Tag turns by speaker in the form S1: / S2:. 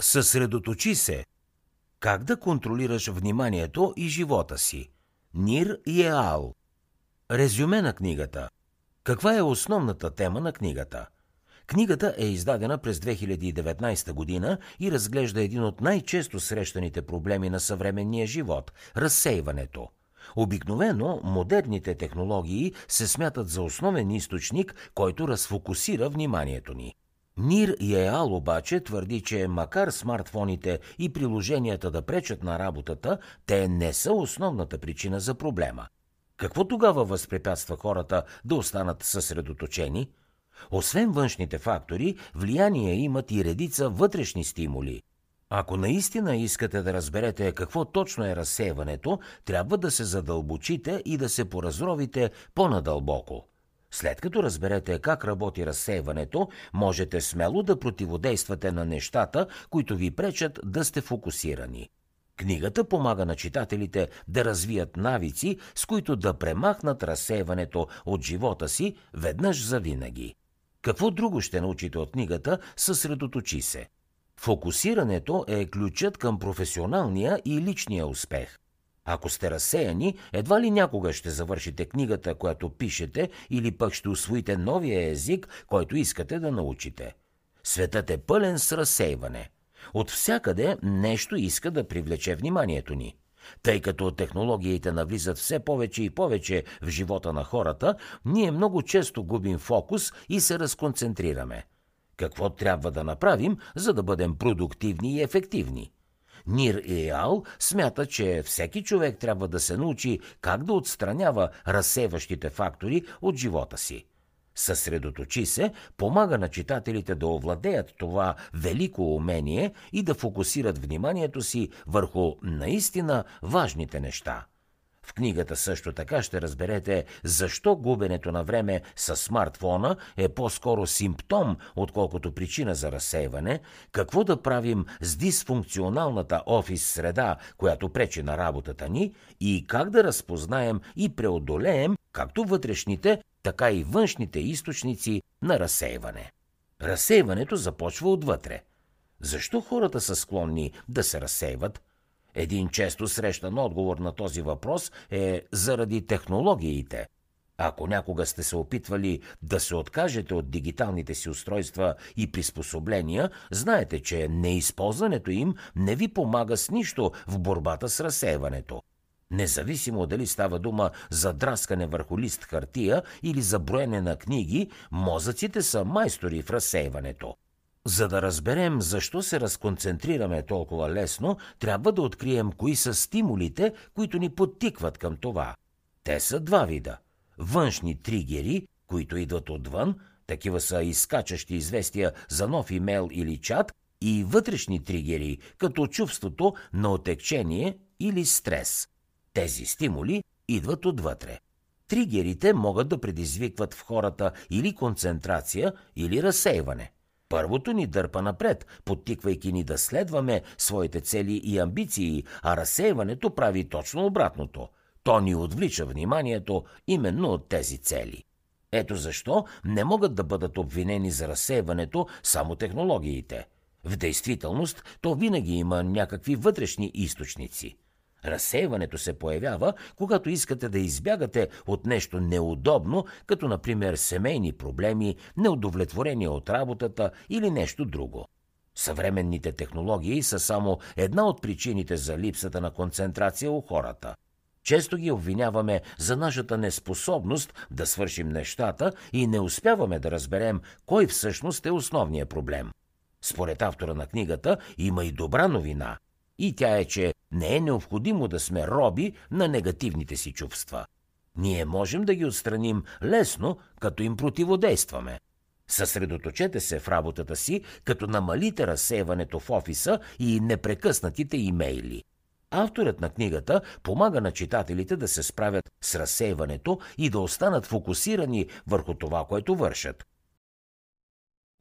S1: Съсредоточи се. Как да контролираш вниманието и живота си? Нир и Еал. Резюме на книгата. Каква е основната тема на книгата? Книгата е издадена през 2019 година и разглежда един от най-често срещаните проблеми на съвременния живот – разсейването. Обикновено модерните технологии се смятат за основен източник, който разфокусира вниманието ни. Нир Еал обаче твърди, че макар смартфоните и приложенията да пречат на работата, те не са основната причина за проблема. Какво тогава възпрепятства хората да останат съсредоточени? Освен външните фактори, влияние имат и редица вътрешни стимули. Ако наистина искате да разберете какво точно е разсейването, трябва да се задълбочите и да се поразровите по-надълбоко. След като разберете как работи разсейването, можете смело да противодействате на нещата, които ви пречат да сте фокусирани. Книгата помага на читателите да развият навици, с които да премахнат разсейването от живота си веднъж за винаги. Какво друго ще научите от книгата, съсредоточи се. Фокусирането е ключът към професионалния и личния успех. Ако сте разсеяни, едва ли някога ще завършите книгата, която пишете, или пък ще усвоите новия език, който искате да научите. Светът е пълен с разсейване. От всякъде нещо иска да привлече вниманието ни. Тъй като технологиите навлизат все повече и повече в живота на хората, ние много често губим фокус и се разконцентрираме. Какво трябва да направим, за да бъдем продуктивни и ефективни? Нир Еал смята, че всеки човек трябва да се научи как да отстранява разсеващите фактори от живота си. Съсредоточи се, помага на читателите да овладеят това велико умение и да фокусират вниманието си върху наистина важните неща – в книгата също така ще разберете защо губенето на време с смартфона е по-скоро симптом, отколкото причина за разсейване, какво да правим с дисфункционалната офис среда, която пречи на работата ни и как да разпознаем и преодолеем както вътрешните, така и външните източници на разсейване. Разсейването започва отвътре. Защо хората са склонни да се разсейват? Един често срещан отговор на този въпрос е заради технологиите. Ако някога сте се опитвали да се откажете от дигиталните си устройства и приспособления, знаете, че неизползването им не ви помага с нищо в борбата с разсейването. Независимо дали става дума за драскане върху лист хартия или за броене на книги, мозъците са майстори в разсейването. За да разберем защо се разконцентрираме толкова лесно, трябва да открием кои са стимулите, които ни подтикват към това. Те са два вида. Външни тригери, които идват отвън, такива са изкачащи известия за нов имейл или чат, и вътрешни тригери, като чувството на отекчение или стрес. Тези стимули идват отвътре. Тригерите могат да предизвикват в хората или концентрация, или разсейване. Първото ни дърпа напред, подтиквайки ни да следваме своите цели и амбиции, а разсейването прави точно обратното. То ни отвлича вниманието именно от тези цели. Ето защо не могат да бъдат обвинени за разсейването само технологиите. В действителност то винаги има някакви вътрешни източници – Разсейването се появява, когато искате да избягате от нещо неудобно, като например семейни проблеми, неудовлетворение от работата или нещо друго. Съвременните технологии са само една от причините за липсата на концентрация у хората. Често ги обвиняваме за нашата неспособност да свършим нещата и не успяваме да разберем кой всъщност е основният проблем. Според автора на книгата има и добра новина. И тя е, че не е необходимо да сме роби на негативните си чувства. Ние можем да ги отстраним лесно, като им противодействаме. Съсредоточете се в работата си, като намалите разсейването в офиса и непрекъснатите имейли. Авторът на книгата помага на читателите да се справят с разсейването и да останат фокусирани върху това, което вършат.